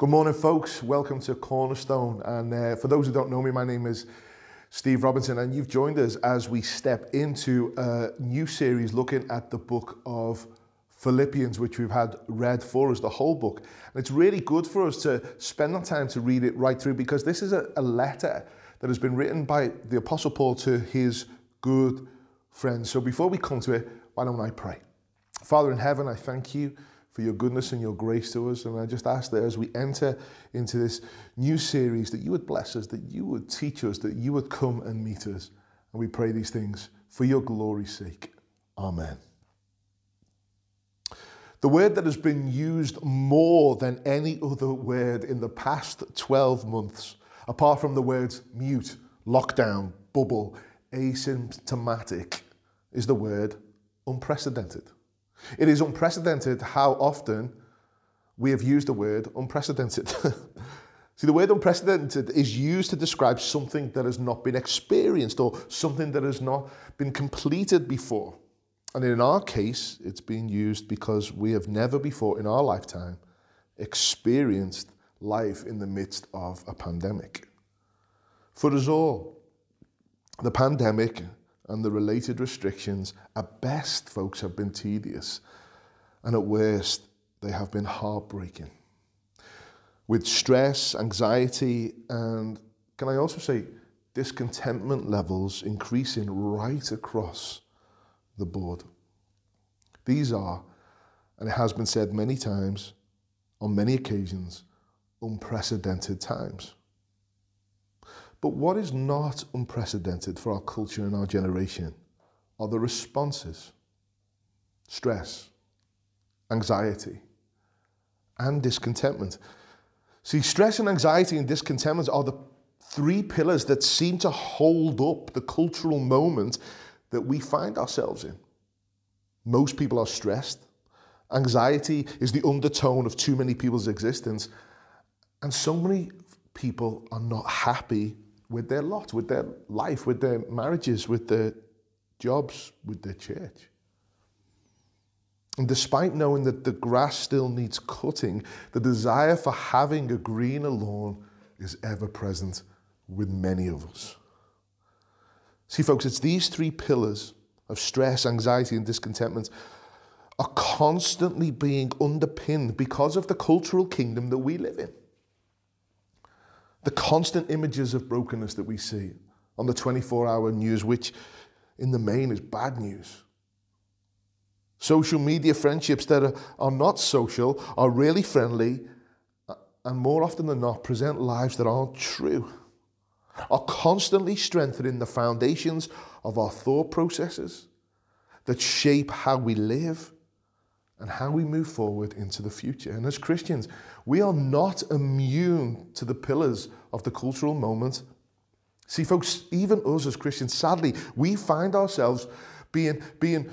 Good morning, folks. Welcome to Cornerstone. And uh, for those who don't know me, my name is Steve Robinson, and you've joined us as we step into a new series looking at the book of Philippians, which we've had read for us, the whole book. And it's really good for us to spend that time to read it right through because this is a, a letter that has been written by the Apostle Paul to his good friends. So before we come to it, why don't I pray? Father in heaven, I thank you for your goodness and your grace to us. And I just ask that as we enter into this new series, that you would bless us, that you would teach us, that you would come and meet us. And we pray these things for your glory's sake. Amen. The word that has been used more than any other word in the past 12 months, apart from the words mute, lockdown, bubble, asymptomatic, is the word unprecedented. It is unprecedented how often we have used the word unprecedented. See, the word unprecedented is used to describe something that has not been experienced or something that has not been completed before. And in our case, it's being used because we have never before in our lifetime experienced life in the midst of a pandemic. For us all, the pandemic and the related restrictions, at best, folks, have been tedious, and at worst, they have been heartbreaking. With stress, anxiety, and can I also say, discontentment levels increasing right across the board. These are, and it has been said many times, on many occasions, unprecedented times. But what is not unprecedented for our culture and our generation are the responses stress, anxiety, and discontentment. See, stress and anxiety and discontentment are the three pillars that seem to hold up the cultural moment that we find ourselves in. Most people are stressed. Anxiety is the undertone of too many people's existence. And so many people are not happy with their lot, with their life, with their marriages, with their jobs, with their church. And despite knowing that the grass still needs cutting, the desire for having a greener lawn is ever present with many of us. See, folks, it's these three pillars of stress, anxiety, and discontentment are constantly being underpinned because of the cultural kingdom that we live in the constant images of brokenness that we see on the 24 hour news, which in the main is bad news. Social media friendships that are, not social are really friendly uh, and more often than not present lives that aren't true, are constantly strengthening the foundations of our thought processes that shape how we live and how we move forward into the future. And as Christians, we are not immune to the pillars of the cultural moment. See, folks, even us as Christians, sadly, we find ourselves being, being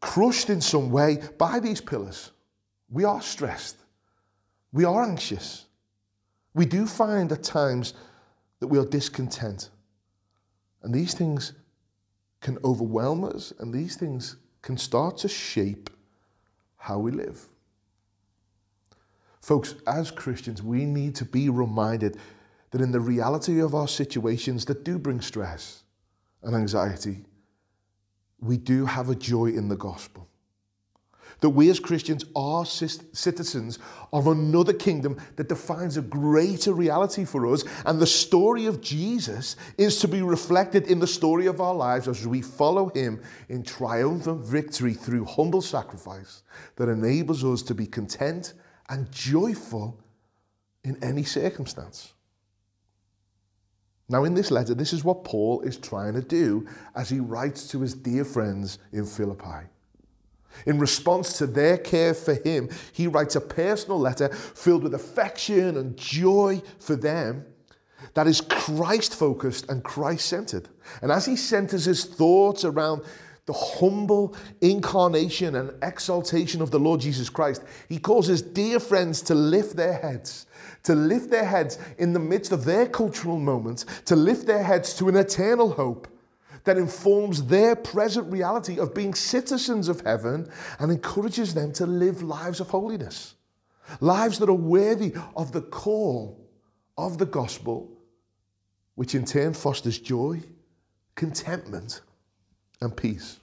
crushed in some way by these pillars. We are stressed. We are anxious. We do find at times that we are discontent. And these things can overwhelm us, and these things can start to shape how we live. Folks, as Christians, we need to be reminded that in the reality of our situations that do bring stress and anxiety, we do have a joy in the gospel that we as Christians are citizens of another kingdom that defines a greater reality for us. And the story of Jesus is to be reflected in the story of our lives as we follow him in triumphant victory through humble sacrifice that enables us to be content and joyful in any circumstance. Now, in this letter, this is what Paul is trying to do as he writes to his dear friends in Philippi. In response to their care for him, he writes a personal letter filled with affection and joy for them that is Christ focused and Christ centered. And as he centers his thoughts around the humble incarnation and exaltation of the Lord Jesus Christ, he calls his dear friends to lift their heads, to lift their heads in the midst of their cultural moments, to lift their heads to an eternal hope that informs their present reality of being citizens of heaven and encourages them to live lives of holiness. Lives that are worthy of the call of the gospel, which in turn fosters joy, contentment, and peace.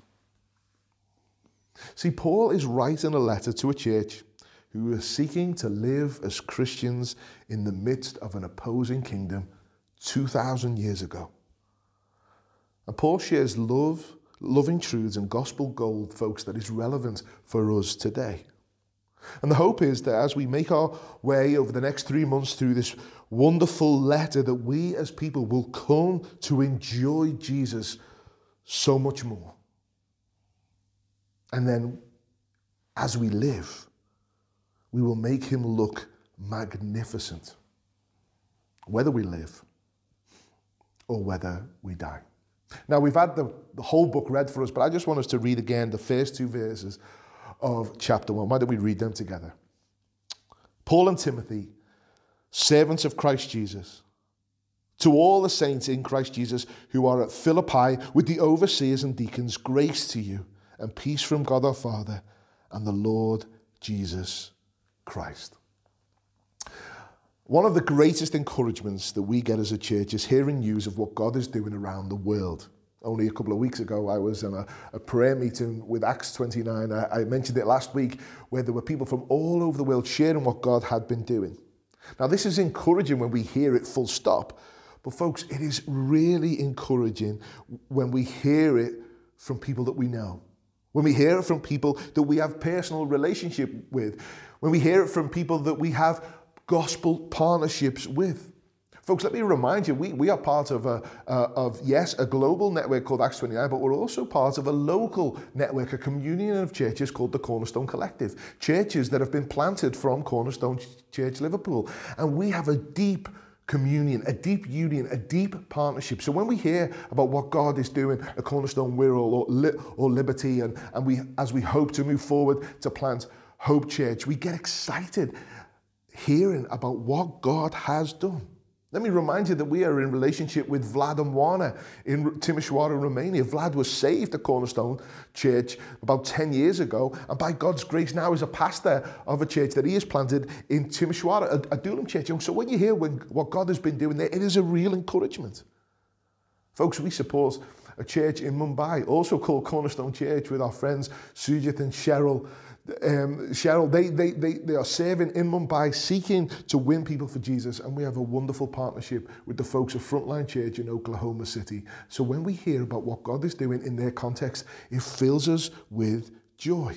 See, Paul is writing a letter to a church who are seeking to live as Christians in the midst of an opposing kingdom 2,000 years ago. And Paul shares love, loving truths and gospel gold, folks, that is relevant for us today. And the hope is that as we make our way over the next three months through this wonderful letter, that we as people will come to enjoy Jesus so much more. And then as we live, we will make him look magnificent, whether we live or whether we die. Now, we've had the, the whole book read for us, but I just want us to read again the first two verses of chapter 1. Why don't we read them together? Paul and Timothy, servants of Christ Jesus, to all the saints in Christ Jesus who are at Philippi with the overseers and deacons, grace to you and peace from God our Father and the Lord Jesus Christ. One of the greatest encouragements that we get as a church is hearing news of what God is doing around the world. Only a couple of weeks ago, I was in a, a prayer meeting with Acts 29. I, I mentioned it last week, where there were people from all over the world sharing what God had been doing. Now, this is encouraging when we hear it full stop, but folks, it is really encouraging when we hear it from people that we know. When we hear it from people that we have personal relationship with, when we hear it from people that we have gospel partnerships with. Folks, let me remind you, we, we are part of, a, uh, of, yes, a global network called Acts 29, but we're also part of a local network, a communion of churches called the Cornerstone Collective. Churches that have been planted from Cornerstone Church Liverpool. And we have a deep communion, a deep union, a deep partnership. So when we hear about what God is doing at Cornerstone Wirral or, Li- or Liberty, and, and we, as we hope to move forward to plant Hope Church, we get excited hearing about what God has done. Let me remind you that we are in relationship with Vlad and Wana in Timișoara, Romania. Vlad was saved at Cornerstone Church about 10 years ago, and by God's grace now is a pastor of a church that he has planted in Timișoara, a, a church. So when you hear when, what God has been doing there, it is a real encouragement. Folks, we support a church in Mumbai, also called Cornerstone Church, with our friends Sujit and Cheryl um, Cheryl, they, they, they, they are serving in Mumbai, seeking to win people for Jesus. And we have a wonderful partnership with the folks of Frontline Church in Oklahoma City. So when we hear about what God is doing in their context, it fills us with joy.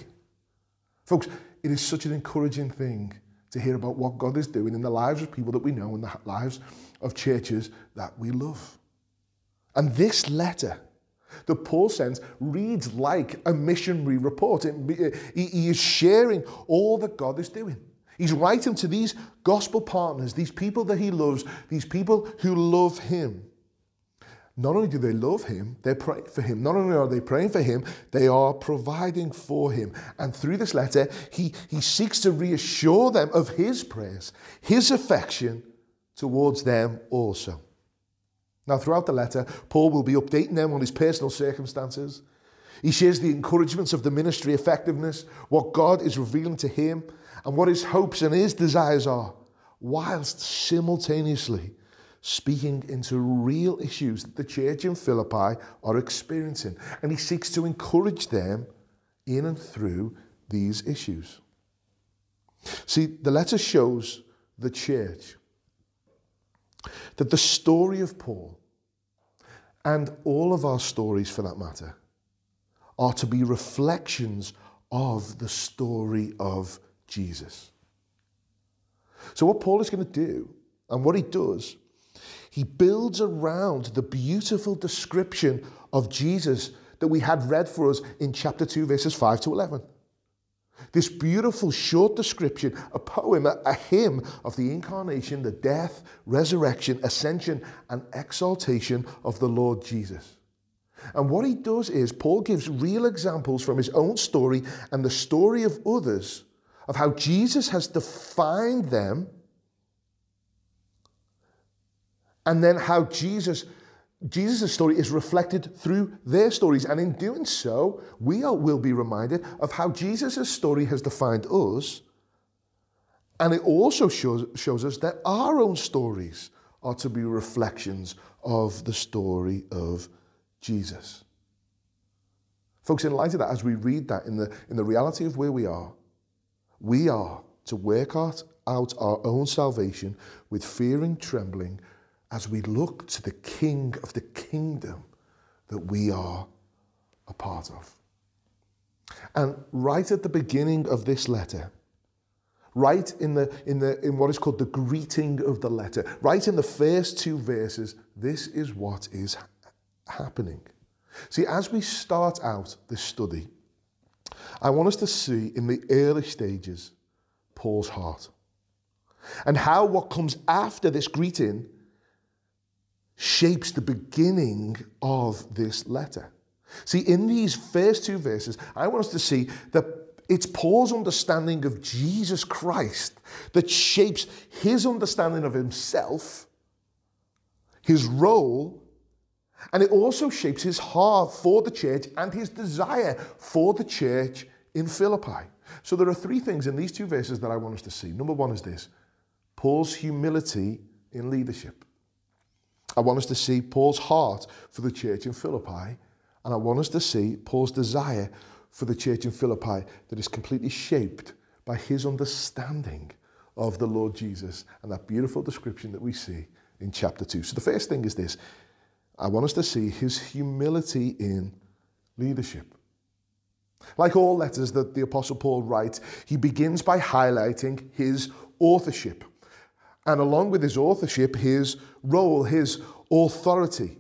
Folks, it is such an encouraging thing to hear about what God is doing in the lives of people that we know, in the lives of churches that we love. And this letter that Paul sends reads like a missionary report. He is sharing all that God is doing. He's writing to these gospel partners, these people that he loves, these people who love him. Not only do they love him, they're praying for him. Not only are they praying for him, they are providing for him. And through this letter, he, he seeks to reassure them of his prayers, his affection towards them also. Now, throughout the letter, Paul will be updating them on his personal circumstances. He shares the encouragements of the ministry effectiveness, what God is revealing to him, and what his hopes and his desires are, whilst simultaneously speaking into real issues that the church in Philippi are experiencing. And he seeks to encourage them in and through these issues. See, the letter shows the church that the story of Paul, and all of our stories for that matter, are to be reflections of the story of Jesus. So, what Paul is going to do, and what he does, he builds around the beautiful description of Jesus that we had read for us in chapter 2, verses 5 to 11. This beautiful short description, a poem, a, a, hymn of the incarnation, the death, resurrection, ascension, and exaltation of the Lord Jesus. And what he does is, Paul gives real examples from his own story and the story of others of how Jesus has defined them, and then how Jesus Jesus' story is reflected through their stories. And in doing so, we will be reminded of how Jesus' story has defined us And it also shows, shows us that our own stories are to be reflections of the story of Jesus. Folks, in light of that, as we read that in the, in the reality of where we are, we are to work out, out our own salvation with fear and trembling as we look to the King of the kingdom that we are a part of. And right at the beginning of this letter, right in, the, in, the, in what is called the greeting of the letter, right in the first two verses, this is what is happening. See, as we start out this study, I want us to see in the early stages Paul's heart and how what comes after this greeting shapes the beginning of this letter. See, in these first two verses, I want us to see that it's Paul's understanding of Jesus Christ that shapes his understanding of himself, his role, and it also shapes his heart for the church and his desire for the church in Philippi. So there are three things in these two verses that I want us to see. Number one is this Paul's humility in leadership. I want us to see Paul's heart for the church in Philippi, and I want us to see Paul's desire for the church in Philippi that is completely shaped by his understanding of the Lord Jesus and that beautiful description that we see in chapter 2. So the first thing is this I want us to see his humility in leadership. Like all letters that the Apostle Paul writes, he begins by highlighting his authorship. And along with his authorship, his role, his authority.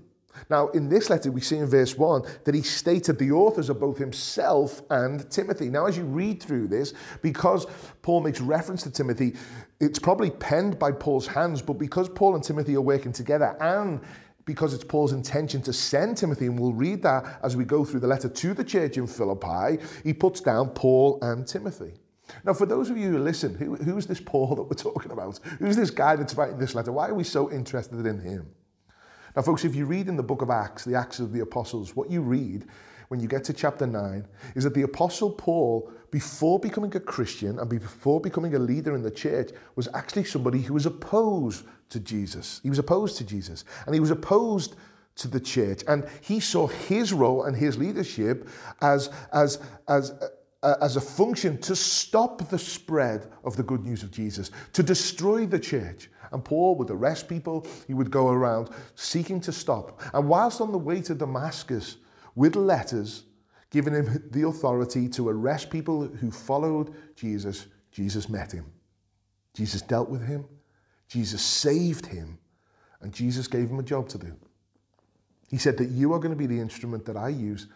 Now, in this letter, we see in verse 1 that he stated the authors of both himself and Timothy. Now, as you read through this, because Paul makes reference to Timothy, it's probably penned by Paul's hands, but because Paul and Timothy are working together and because it's Paul's intention to send Timothy, and we'll read that as we go through the letter to the church in Philippi, he puts down Paul and Timothy. Now, for those of you who listen, who, who's this Paul that we're talking about? Who's this guy that's writing this letter? Why are we so interested in him? Now, folks, if you read in the book of Acts, the Acts of the Apostles, what you read when you get to chapter 9 is that the Apostle Paul, before becoming a Christian and before becoming a leader in the church, was actually somebody who was opposed to Jesus. He was opposed to Jesus and he was opposed to the church. And he saw his role and his leadership as, as, as, uh, as a function to stop the spread of the good news of Jesus, to destroy the church. And Paul would arrest people, he would go around seeking to stop. And whilst on the way to Damascus with letters giving him the authority to arrest people who followed Jesus, Jesus met him. Jesus dealt with him, Jesus saved him, and Jesus gave him a job to do. He said that you are going to be the instrument that I use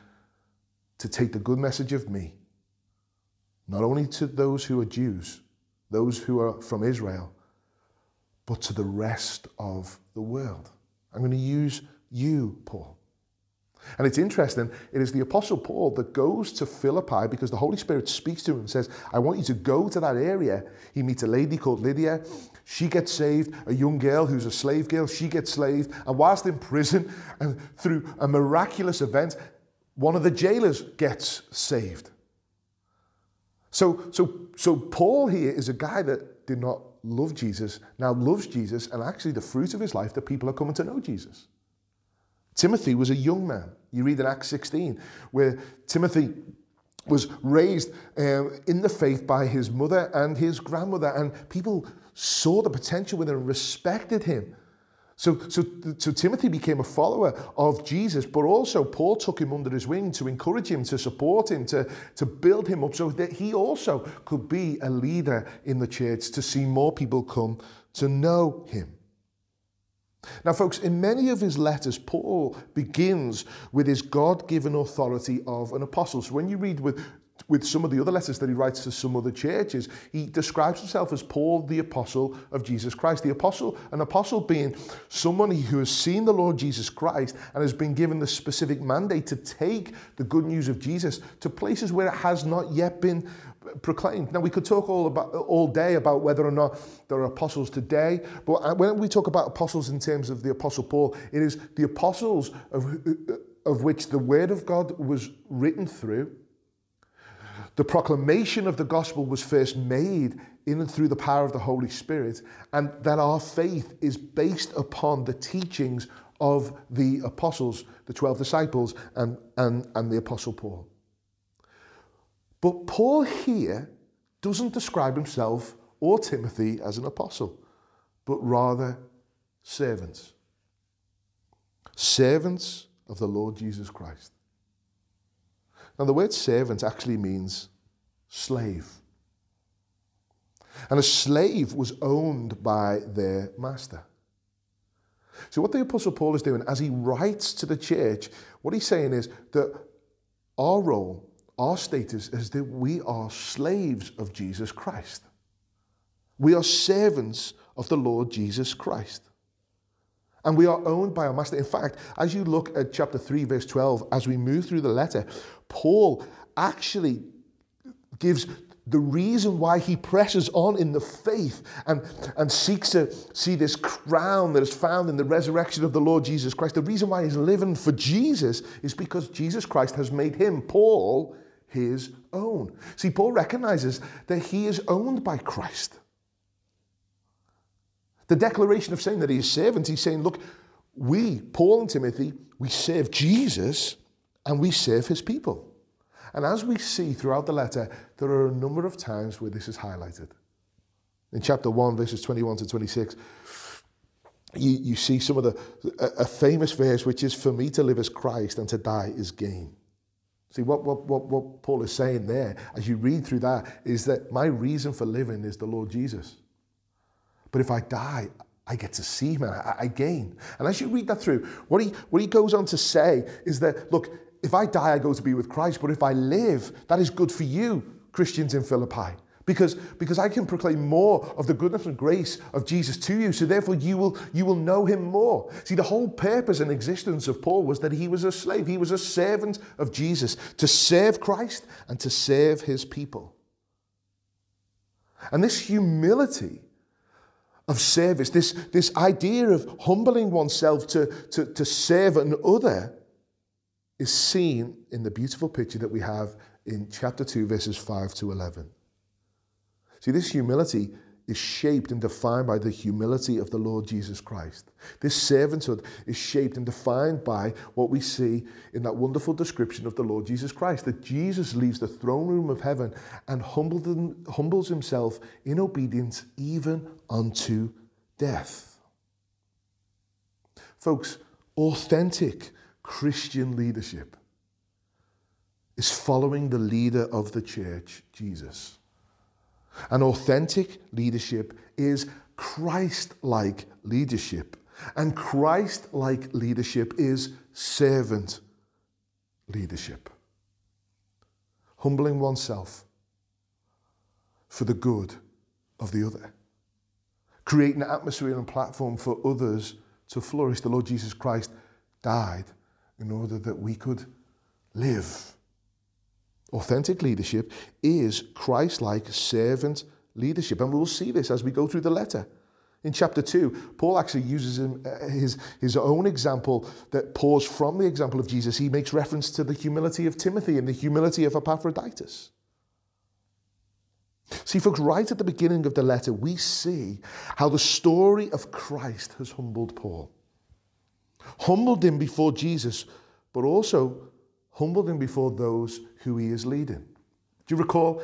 to take the good message of me not only to those who are Jews, those who are from Israel, but to the rest of the world. I'm going to use you, Paul. And it's interesting, it is the Apostle Paul that goes to Philippi because the Holy Spirit speaks to him and says, I want you to go to that area. He meets a lady called Lydia. She gets saved, a young girl who's a slave girl, she gets saved. And whilst in prison, and through a miraculous event, one of the jailers gets saved. So, so, so Paul here is a guy that did not love Jesus, now loves Jesus, and actually the fruit of his life that people are coming to know Jesus. Timothy was a young man. You read in Acts 16, where Timothy was raised um, in the faith by his mother and his grandmother, and people saw the potential within and respected him. So, so, so Timothy became a follower of Jesus, but also Paul took him under his wing to encourage him, to support him, to, to build him up so that he also could be a leader in the church to see more people come to know him. Now, folks, in many of his letters, Paul begins with his God given authority of an apostle. So when you read with with some of the other letters that he writes to some other churches, he describes himself as Paul, the apostle of Jesus Christ. The apostle, an apostle being someone who has seen the Lord Jesus Christ and has been given the specific mandate to take the good news of Jesus to places where it has not yet been proclaimed. Now we could talk all about all day about whether or not there are apostles today, but uh, when we talk about apostles in terms of the apostle Paul, it is the apostles of, of which the word of God was written through The proclamation of the gospel was first made in and through the power of the Holy Spirit, and that our faith is based upon the teachings of the apostles, the 12 disciples, and, and, and the apostle Paul. But Paul here doesn't describe himself or Timothy as an apostle, but rather servants. Servants of the Lord Jesus Christ. Now, the word servant actually means slave. And a slave was owned by their master. So, what the Apostle Paul is doing as he writes to the church, what he's saying is that our role, our status, is that we are slaves of Jesus Christ. We are servants of the Lord Jesus Christ. And we are owned by our master. In fact, as you look at chapter 3, verse 12, as we move through the letter, Paul actually gives the reason why he presses on in the faith and, and seeks to see this crown that is found in the resurrection of the Lord Jesus Christ. The reason why he's living for Jesus is because Jesus Christ has made him, Paul, his own. See, Paul recognizes that he is owned by Christ. The declaration of saying that he is servant, he's saying, look, we, Paul and Timothy, we serve Jesus and we serve his people. And as we see throughout the letter, there are a number of times where this is highlighted. In chapter 1, verses 21 to 26, you, you see some of the, a, a famous verse, which is, For me to live as Christ and to die is gain. See, what, what, what, what Paul is saying there, as you read through that, is that my reason for living is the Lord Jesus. But if I die, I get to see him and I, I gain. And as you read that through, what he, what he goes on to say is that, look, if I die, I go to be with Christ. But if I live, that is good for you, Christians in Philippi. Because, because I can proclaim more of the goodness and grace of Jesus to you. So therefore you will, you will know him more. See, the whole purpose and existence of Paul was that he was a slave. He was a servant of Jesus to serve Christ and to serve his people. And this humility of service, this, this idea of humbling oneself to, to, to serve another, is seen in the beautiful picture that we have in chapter 2, verses 5 to 11. See, this humility is shaped and defined by the humility of the Lord Jesus Christ. This servanthood is shaped and defined by what we see in that wonderful description of the Lord Jesus Christ that Jesus leaves the throne room of heaven and humbles himself in obedience even unto death. Folks, authentic Christian leadership is following the leader of the church, Jesus. An authentic leadership is Christ like leadership. And Christ like leadership is servant leadership. Humbling oneself for the good of the other. Creating an atmosphere and platform for others to flourish. The Lord Jesus Christ died in order that we could live Authentic leadership is Christ like servant leadership. And we'll see this as we go through the letter. In chapter 2, Paul actually uses uh, his, his own example that pours from the example of Jesus. He makes reference to the humility of Timothy and the humility of Epaphroditus. See, folks, right at the beginning of the letter, we see how the story of Christ has humbled Paul. Humbled him before Jesus, but also humbled him before those who he is leading. Do you recall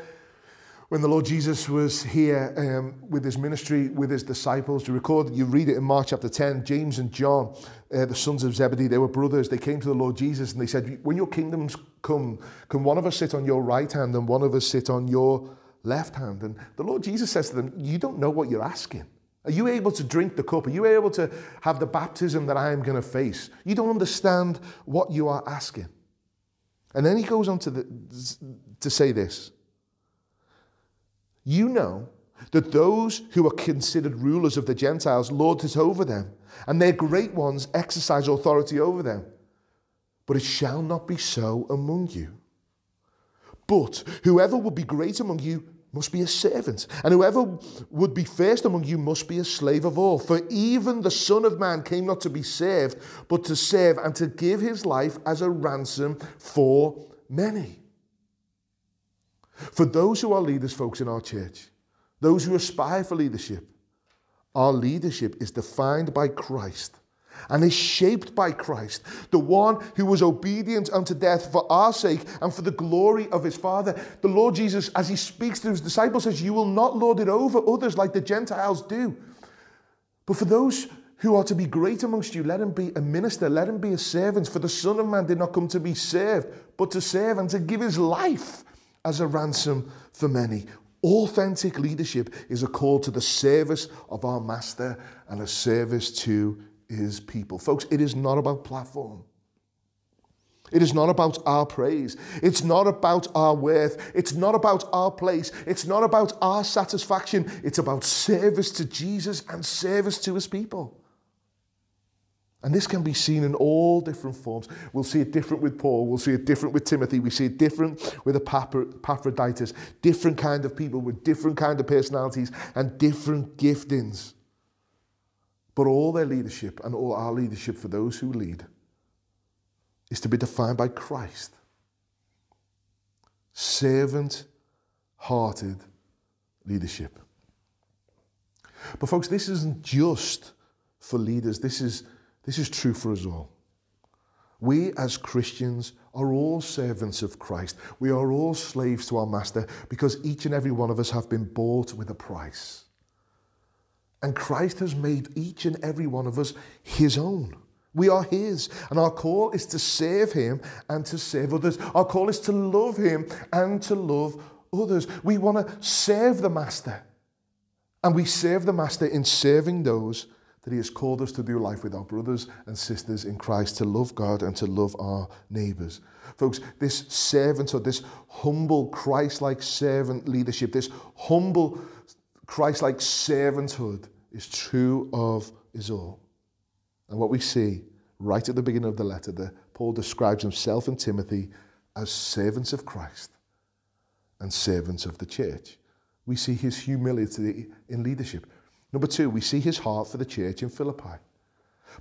when the Lord Jesus was here um, with his ministry, with his disciples? Do you recall, you read it in Mark chapter 10, James and John, uh, the sons of Zebedee, they were brothers. They came to the Lord Jesus and they said, When your kingdoms come, can one of us sit on your right hand and one of us sit on your left hand? And the Lord Jesus says to them, You don't know what you're asking. Are you able to drink the cup? Are you able to have the baptism that I am going to face? You don't understand what you are asking. And then he goes on to, the, to say this You know that those who are considered rulers of the Gentiles lord it over them, and their great ones exercise authority over them. But it shall not be so among you. But whoever will be great among you must be a servant, and whoever would be first among you must be a slave of all. For even the Son of Man came not to be served, but to serve and to give his life as a ransom for many. For those who are leaders, folks, in our church, those who aspire for leadership, our leadership is defined by Christ and is shaped by Christ, the one who was obedient unto death for our sake and for the glory of his Father. The Lord Jesus, as he speaks to his disciples, says, You will not lord it over others like the Gentiles do. But for those who are to be great amongst you, let him be a minister, let him be a servant. For the Son of Man did not come to be served, but to serve and to give his life as a ransom for many. Authentic leadership is a call to the service of our Master and a service to his people. Folks, it is not about platform. It is not about our praise. It's not about our worth. It's not about our place. It's not about our satisfaction. It's about service to Jesus and service to his people. And this can be seen in all different forms. We'll see it different with Paul. We'll see it different with Timothy. We see it different with Epaphroditus. Different kind of people with different kind of personalities and different giftings. But all their leadership and all our leadership for those who lead is to be defined by Christ. Servant hearted leadership. But, folks, this isn't just for leaders, this is, this is true for us all. We as Christians are all servants of Christ. We are all slaves to our Master because each and every one of us have been bought with a price. And Christ has made each and every one of us his own. We are His, and our call is to serve Him and to serve others. Our call is to love Him and to love others. We want to serve the Master, and we serve the Master in serving those that He has called us to do life with our brothers and sisters in Christ, to love God and to love our neighbours. Folks, this servant or this humble Christ like servant leadership, this humble Christ like servanthood is true of us all. And what we see right at the beginning of the letter, that Paul describes himself and Timothy as servants of Christ and servants of the church. We see his humility in leadership. Number two, we see his heart for the church in Philippi.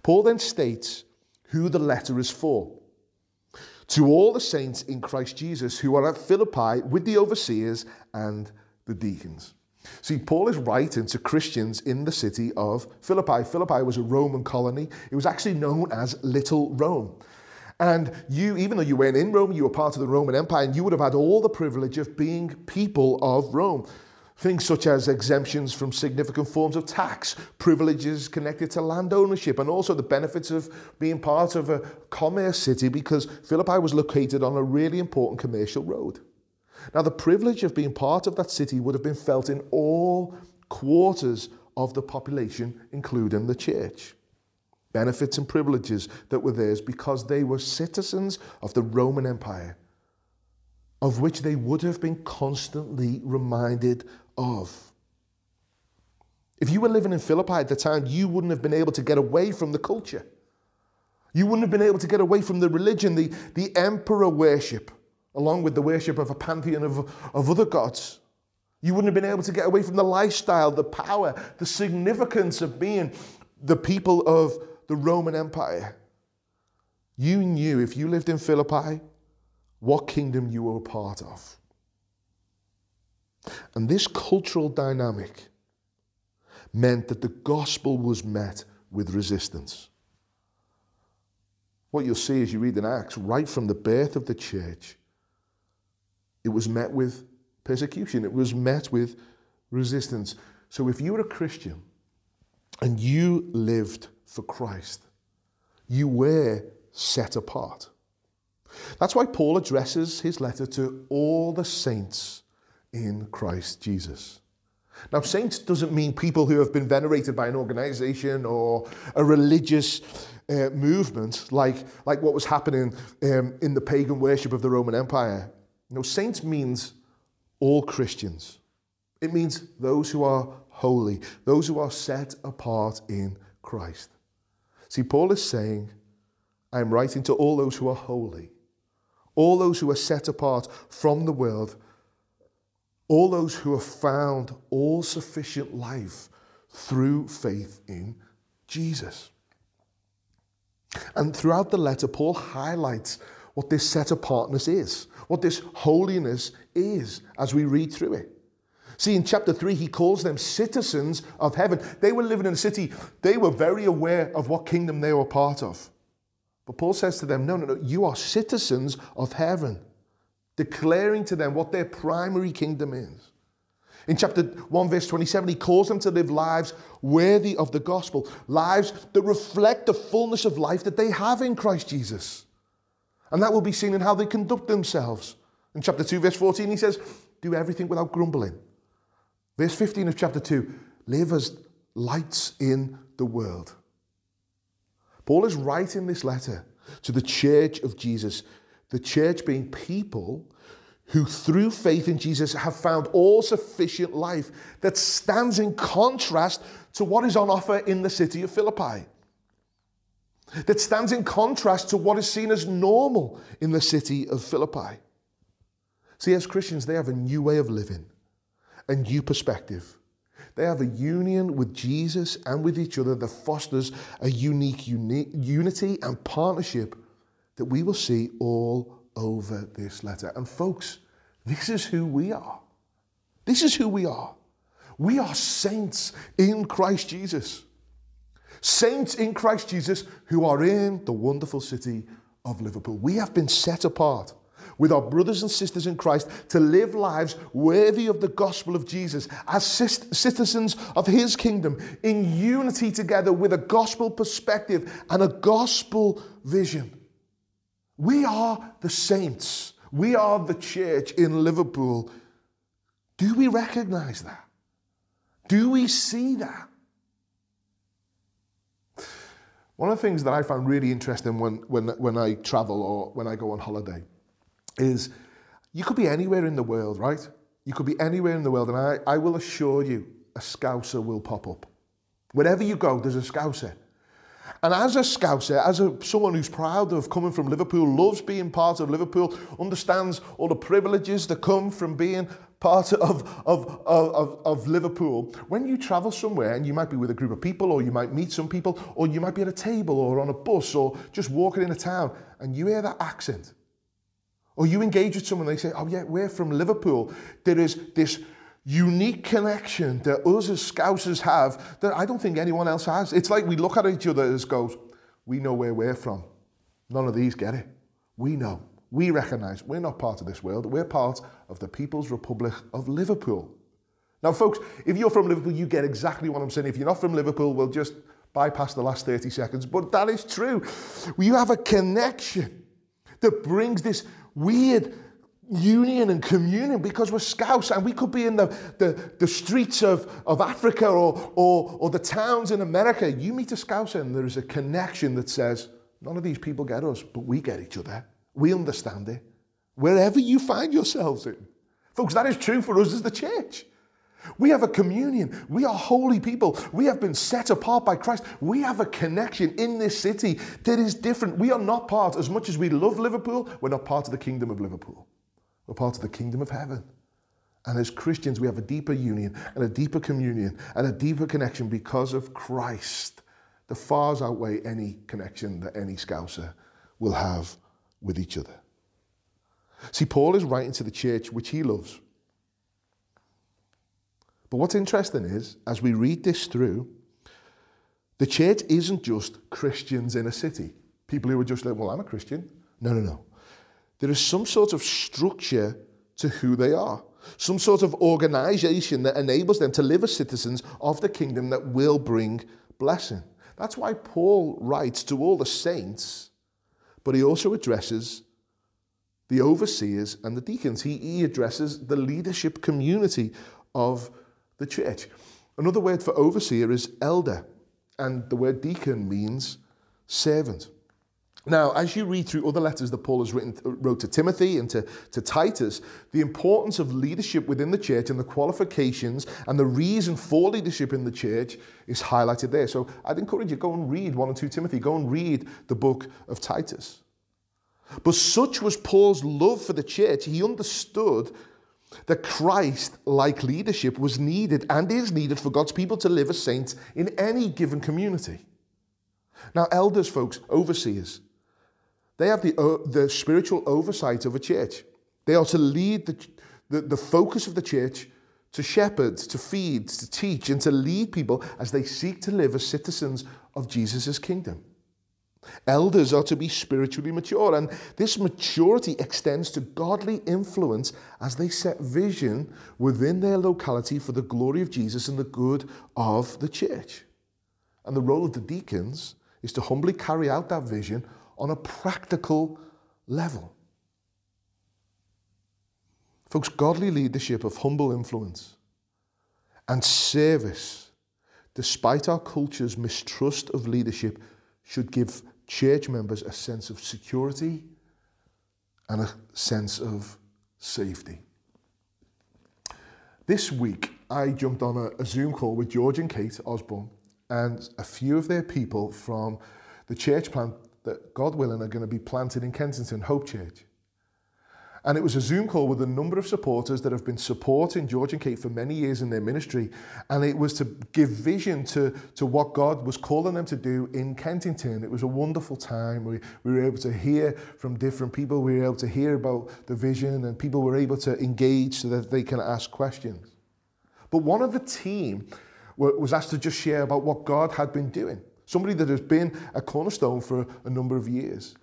Paul then states who the letter is for. To all the saints in Christ Jesus who are at Philippi with the overseers and the deacons. See, Paul is writing to Christians in the city of Philippi. Philippi was a Roman colony. It was actually known as Little Rome. And you, even though you weren't in Rome, you were part of the Roman Empire, and you would have had all the privilege of being people of Rome. Things such as exemptions from significant forms of tax, privileges connected to land ownership, and also the benefits of being part of a commerce city because Philippi was located on a really important commercial road. Now, the privilege of being part of that city would have been felt in all quarters of the population, including the church. Benefits and privileges that were theirs because they were citizens of the Roman Empire, of which they would have been constantly reminded of. If you were living in Philippi at the time, you wouldn't have been able to get away from the culture. You wouldn't have been able to get away from the religion, the, the emperor worship along with the worship of a pantheon of, of other gods. You wouldn't have been able to get away from the lifestyle, the power, the significance of being the people of the Roman Empire. You knew if you lived in Philippi what kingdom you were a part of. And this cultural dynamic meant that the gospel was met with resistance. What you'll see as you read in Acts, right from the birth of the church, it was met with persecution, it was met with resistance. So if you were a Christian and you lived for Christ, you were set apart. That's why Paul addresses his letter to all the saints in Christ Jesus. Now, saints doesn't mean people who have been venerated by an organization or a religious uh, movement like, like what was happening um, in the pagan worship of the Roman Empire. You know, saints means all Christians. It means those who are holy, those who are set apart in Christ. See, Paul is saying, I am writing to all those who are holy, all those who are set apart from the world, all those who have found all sufficient life through faith in Jesus. And throughout the letter, Paul highlights what this set apartness is, what this holiness is as we read through it. See, in chapter 3, he calls them citizens of heaven. They were living in a city, they were very aware of what kingdom they were part of. But Paul says to them, No, no, no, you are citizens of heaven, declaring to them what their primary kingdom is. In chapter 1, verse 27, he calls them to live lives worthy of the gospel, lives that reflect the fullness of life that they have in Christ Jesus. And that will be seen in how they conduct themselves. In chapter 2, verse 14, he says, Do everything without grumbling. Verse 15 of chapter 2 live as lights in the world. Paul is writing this letter to the church of Jesus, the church being people who, through faith in Jesus, have found all sufficient life that stands in contrast to what is on offer in the city of Philippi. That stands in contrast to what is seen as normal in the city of Philippi. See, as Christians, they have a new way of living a new perspective. They have a union with Jesus and with each other that fosters a unique uni- unity and partnership that we will see all over this letter. And folks, this is who we are. This is who we are. We are saints in Christ Jesus. Saints in Christ Jesus who are in the wonderful city of Liverpool. We have been set apart with our brothers and sisters in Christ to live lives worthy of the gospel of Jesus as citizens of his kingdom in unity together with a gospel perspective and a gospel vision. We are the saints. We are the church in Liverpool. Do we recognize that? Do we see that? One of the things that I find really interesting when, when, when I travel or when I go on holiday is you could be anywhere in the world, right? You could be anywhere in the world, and I, I will assure you, a scouser will pop up. Wherever you go, there's a scouser. And as a scouser, as a, someone who's proud of coming from Liverpool, loves being part of Liverpool, understands all the privileges that come from being part of, of, of, of, Liverpool, when you travel somewhere and you might be with a group of people or you might meet some people or you might be at a table or on a bus or just walking in a town and you hear that accent, or you engage with someone, they say, Oh, yeah, we're from Liverpool. There is this unique connection that us as Scousers have that I don't think anyone else has. It's like we look at each other as goes, We know where we're from. None of these get it. We know. We recognize we're not part of this world. We're part of the People's Republic of Liverpool. Now, folks, if you're from Liverpool, you get exactly what I'm saying. If you're not from Liverpool, we'll just bypass the last 30 seconds. But that is true. You have a connection that brings this weird union and communion because we're scouts and we could be in the, the, the streets of, of Africa or, or, or the towns in America. You meet a scout and there is a connection that says, none of these people get us, but we get each other. We understand it. Wherever you find yourselves in. Folks, that is true for us as the church. We have a communion. We are holy people. We have been set apart by Christ. We have a connection in this city that is different. We are not part, as much as we love Liverpool, we're not part of the kingdom of Liverpool. We're part of the kingdom of heaven. And as Christians, we have a deeper union and a deeper communion and a deeper connection because of Christ that far outweigh any connection that any Scouser will have with each other. See, Paul is writing to the church which he loves but what's interesting is, as we read this through, the church isn't just Christians in a city. People who are just like, well, I'm a Christian. No, no, no. There is some sort of structure to who they are, some sort of organization that enables them to live as citizens of the kingdom that will bring blessing. That's why Paul writes to all the saints, but he also addresses the overseers and the deacons. He, he addresses the leadership community of the church. Another word for overseer is elder, and the word deacon means servant. Now, as you read through other letters that Paul has written, uh, wrote to Timothy and to, to Titus, the importance of leadership within the church and the qualifications and the reason for leadership in the church is highlighted there. So I'd encourage you, go and read 1 and 2 Timothy, go and read the book of Titus. But such was Paul's love for the church, he understood that Christ like leadership was needed and is needed for God's people to live as saints in any given community. Now, elders, folks, overseers, They have the, the spiritual oversight of a church. They are to lead the, the, the focus of the church to shepherd, to feed, to teach, and to lead people as they seek to live as citizens of Jesus' kingdom. Elders are to be spiritually mature, and this maturity extends to godly influence as they set vision within their locality for the glory of Jesus and the good of the church. And the role of the deacons is to humbly carry out that vision on a practical level. Folks, godly leadership of humble influence and service, despite our culture's mistrust of leadership, should give church members a sense of security and a sense of safety. This week, I jumped on a, a, Zoom call with George and Kate Osborne and a few of their people from the church plant that, God willing, are going to be planted in Kensington, Hope Church. And it was a Zoom call with a number of supporters that have been supporting George and Kate for many years in their ministry. And it was to give vision to, to what God was calling them to do in Kensington. It was a wonderful time. We, we were able to hear from different people. We were able to hear about the vision, and people were able to engage so that they can ask questions. But one of the team was asked to just share about what God had been doing. Somebody that has been a cornerstone for a number of years.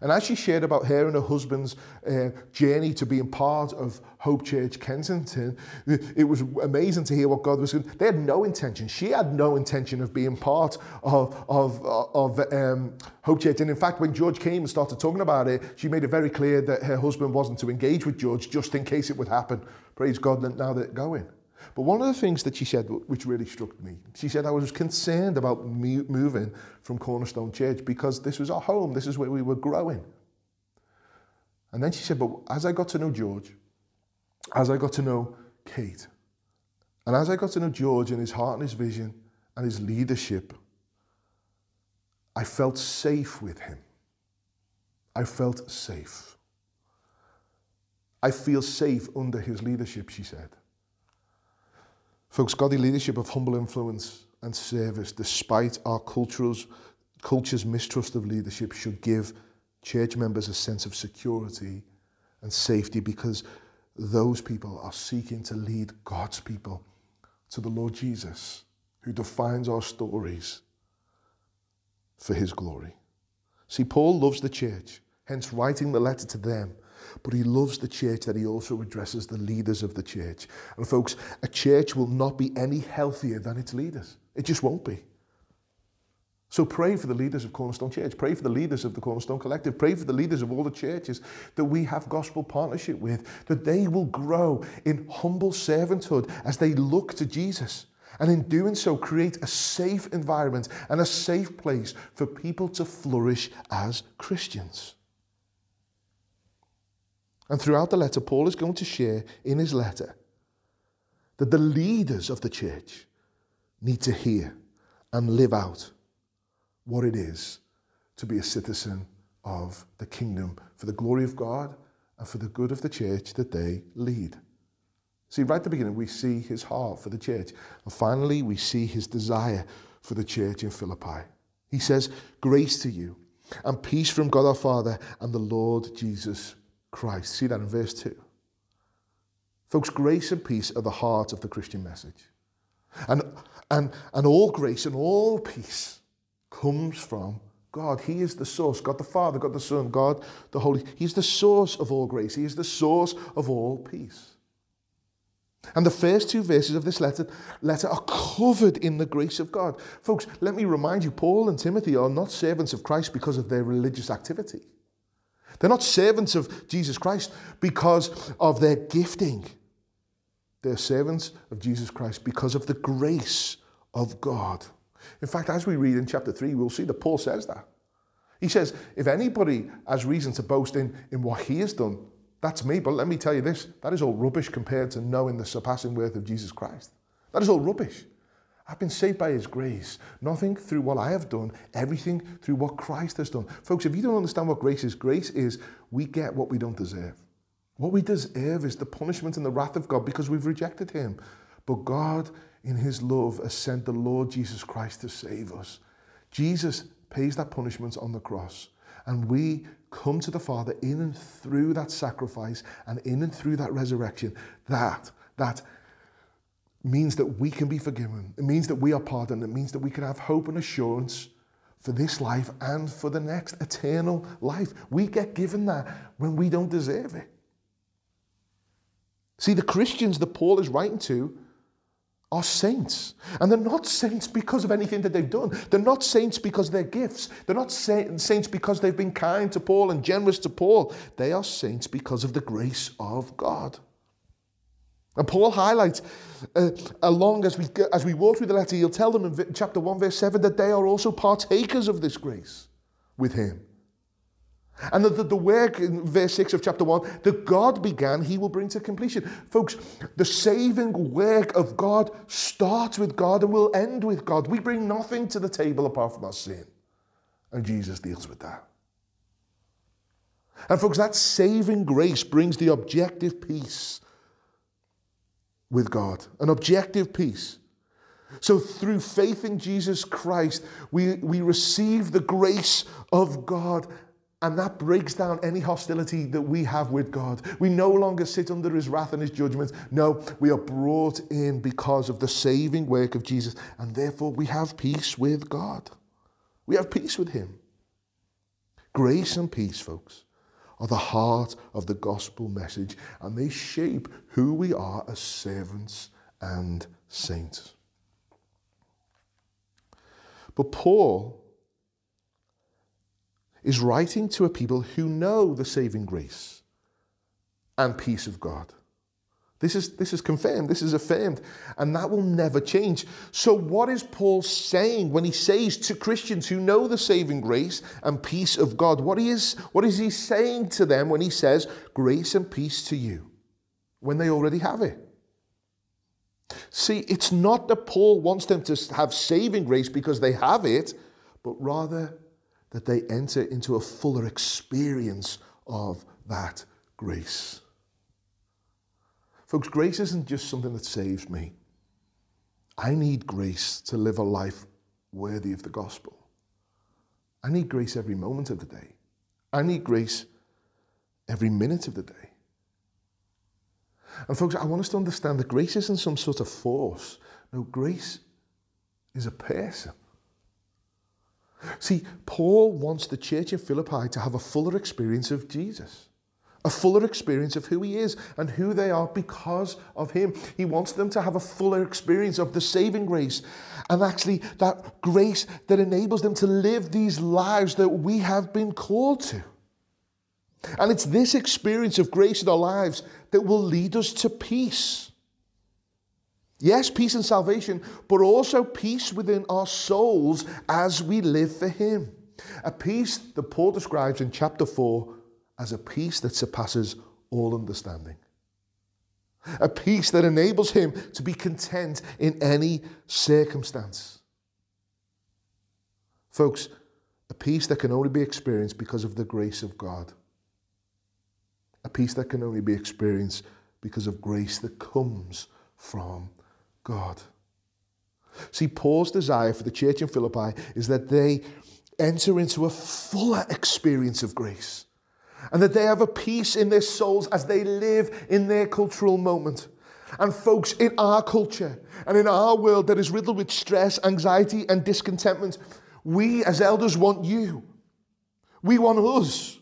And as she shared about her and her husband's uh, journey to being part of Hope Church Kensington, it was amazing to hear what God was doing. They had no intention. She had no intention of being part of, of, of um, Hope Church. And in fact, when George came and started talking about it, she made it very clear that her husband wasn't to engage with George just in case it would happen. Praise God, now they're going. But one of the things that she said, which really struck me, she said, I was concerned about moving from Cornerstone Church because this was our home, this is where we were growing. And then she said, But as I got to know George, as I got to know Kate, and as I got to know George and his heart and his vision and his leadership, I felt safe with him. I felt safe. I feel safe under his leadership, she said. Folks, godly leadership of humble influence and service, despite our culture's, culture's mistrust of leadership, should give church members a sense of security and safety because those people are seeking to lead God's people to the Lord Jesus, who defines our stories for his glory. See, Paul loves the church, hence writing the letter to them but he loves the church that he also addresses the leaders of the church. And folks, a church will not be any healthier than its leaders. It just won't be. So pray for the leaders of Cornerstone Church. Pray for the leaders of the Cornerstone Collective. Pray for the leaders of all the churches that we have gospel partnership with, that they will grow in humble servanthood as they look to Jesus. And in doing so, create a safe environment and a safe place for people to flourish as Christians. And throughout the letter, Paul is going to share in his letter that the leaders of the church need to hear and live out what it is to be a citizen of the kingdom for the glory of God and for the good of the church that they lead. See, right at the beginning, we see his heart for the church. And finally, we see his desire for the church in Philippi. He says, Grace to you and peace from God our Father and the Lord Jesus Christ. See that in verse 2. Folks, grace and peace are the heart of the Christian message. And, and, and all grace and all peace comes from God. He is the source. God the Father, God the Son, God the Holy. He's the source of all grace. He is the source of all peace. And the first two verses of this letter, letter are covered in the grace of God. Folks, let me remind you, Paul and Timothy are not servants of Christ because of their religious activity. They're not servants of Jesus Christ because of their gifting. They're servants of Jesus Christ because of the grace of God. In fact, as we read in chapter 3, we'll see that Paul says that. He says, if anybody has reason to boast in, in what he has done, that's me. But let me tell you this that is all rubbish compared to knowing the surpassing worth of Jesus Christ. That is all rubbish. I've been saved by His grace. Nothing through what I have done, everything through what Christ has done. Folks, if you don't understand what grace is, grace is we get what we don't deserve. What we deserve is the punishment and the wrath of God because we've rejected Him. But God, in His love, has sent the Lord Jesus Christ to save us. Jesus pays that punishment on the cross. And we come to the Father in and through that sacrifice and in and through that resurrection. That, that means that we can be forgiven. It means that we are pardoned. It means that we can have hope and assurance for this life and for the next eternal life. We get given that when we don't deserve it. See, the Christians that Paul is writing to are saints. And they're not saints because of anything that they've done. They're not saints because they're gifts. They're not saints because they've been kind to Paul and generous to Paul. They are saints because of the grace of God. And Paul highlights, uh, along as we, as we walk through the letter, he'll tell them in chapter 1, verse 7, that they are also partakers of this grace with him. And that the, the, work in verse 6 of chapter 1 that God began, he will bring to completion. Folks, the saving work of God starts with God and will end with God. We bring nothing to the table apart from our sin. And Jesus deals with that. And folks, that saving grace brings the objective peace with God, an objective peace. So, through faith in Jesus Christ, we, we receive the grace of God, and that breaks down any hostility that we have with God. We no longer sit under his wrath and his judgment. No, we are brought in because of the saving work of Jesus, and therefore we have peace with God. We have peace with him. Grace and peace, folks are the heart of the gospel message, and they shape who we are as servants and saints. But Paul is writing to a people who know the saving grace and peace of God. This is, this is confirmed, this is affirmed, and that will never change. So, what is Paul saying when he says to Christians who know the saving grace and peace of God? What, he is, what is he saying to them when he says, Grace and peace to you, when they already have it? See, it's not that Paul wants them to have saving grace because they have it, but rather that they enter into a fuller experience of that grace. Folks, grace isn't just something that saves me. I need grace to live a life worthy of the gospel. I need grace every moment of the day. I need grace every minute of the day. And folks, I want us to understand that grace isn't some sort of force. No, grace is a person. See, Paul wants the church in Philippi to have a fuller experience of Jesus a fuller experience of who he is and who they are because of him. He wants them to have a fuller experience of the saving grace and actually that grace that enables them to live these lives that we have been called to. And it's this experience of grace in our lives that will lead us to peace. Yes, peace and salvation, but also peace within our souls as we live for Him. A peace that Paul describes in chapter 4 as a peace that surpasses all understanding. A peace that enables him to be content in any circumstance. Folks, a peace that can only be experienced because of the grace of God. A peace that can only be experienced because of grace that comes from God. See, Paul's desire for the church in Philippi is that they enter into a fuller experience of grace and that they have a peace in their souls as they live in their cultural moment. And folks, in our culture and in our world that is riddled with stress, anxiety, and discontentment, we as elders want you. We want us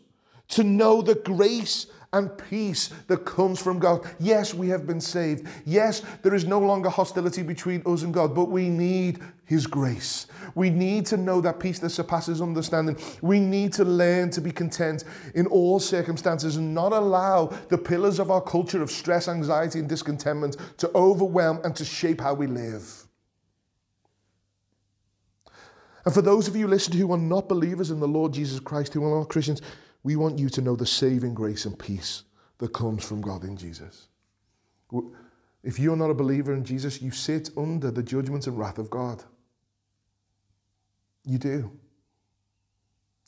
to know the grace and peace that comes from God. Yes, we have been saved. Yes, there is no longer hostility between us and God, but we need His grace. We need to know that peace that surpasses understanding. We need to learn to be content in all circumstances and not allow the pillars of our culture of stress, anxiety, and discontentment to overwhelm and to shape how we live. And for those of you listening who are not believers in the Lord Jesus Christ, who are not Christians, we want you to know the saving grace and peace that comes from God in Jesus. If you're not a believer in Jesus, you sit under the judgment and wrath of God. You do.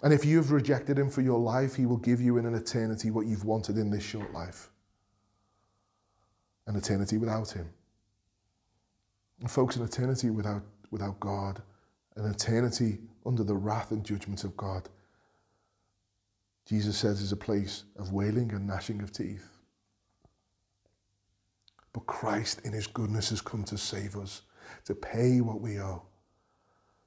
And if you've rejected Him for your life, He will give you in an eternity what you've wanted in this short life an eternity without Him. And folks, an eternity without, without God, an eternity under the wrath and judgment of God Jesus says is a place of wailing and gnashing of teeth. But Christ, in his goodness, has come to save us, to pay what we owe,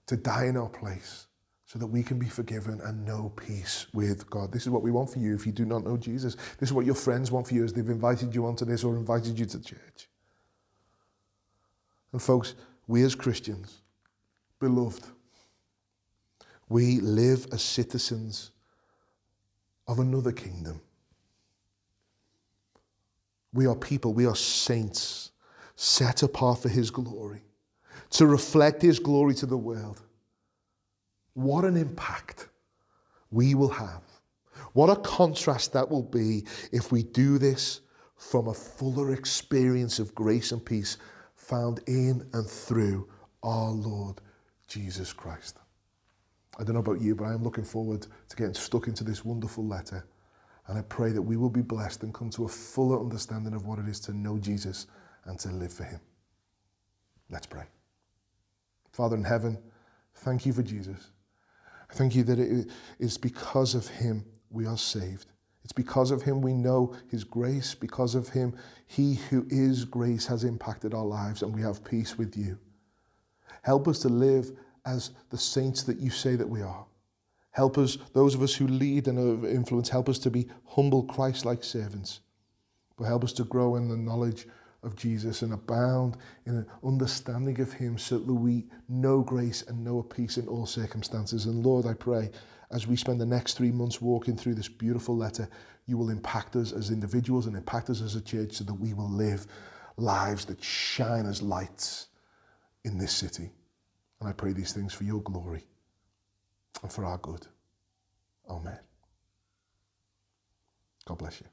to die in our place, so that we can be forgiven and know peace with God. This is what we want for you if you do not know Jesus. This is what your friends want for you as they've invited you onto this or invited you to church. And folks, we as Christians, beloved, we live as citizens of another kingdom. We are people, we are saints set apart for His glory, to reflect His glory to the world. What an impact we will have. What a contrast that will be if we do this from a fuller experience of grace and peace found in and through our Lord Jesus Christ. I don't know about you, but I am looking forward to getting stuck into this wonderful letter. And I pray that we will be blessed and come to a fuller understanding of what it is to know Jesus and to live for Him. Let's pray. Father in heaven, thank you for Jesus. I thank you that it is because of Him we are saved. It's because of Him we know His grace. Because of Him, He who is grace has impacted our lives and we have peace with you. Help us to live as the saints that you say that we are. Help us, those of us who lead and influence, help us to be humble, Christ like servants. But help us to grow in the knowledge of Jesus and abound in an understanding of Him so that we know grace and know a peace in all circumstances. And Lord, I pray as we spend the next three months walking through this beautiful letter, you will impact us as individuals and impact us as a church so that we will live lives that shine as lights in this city. And I pray these things for your glory and for our good. Amen. God bless you.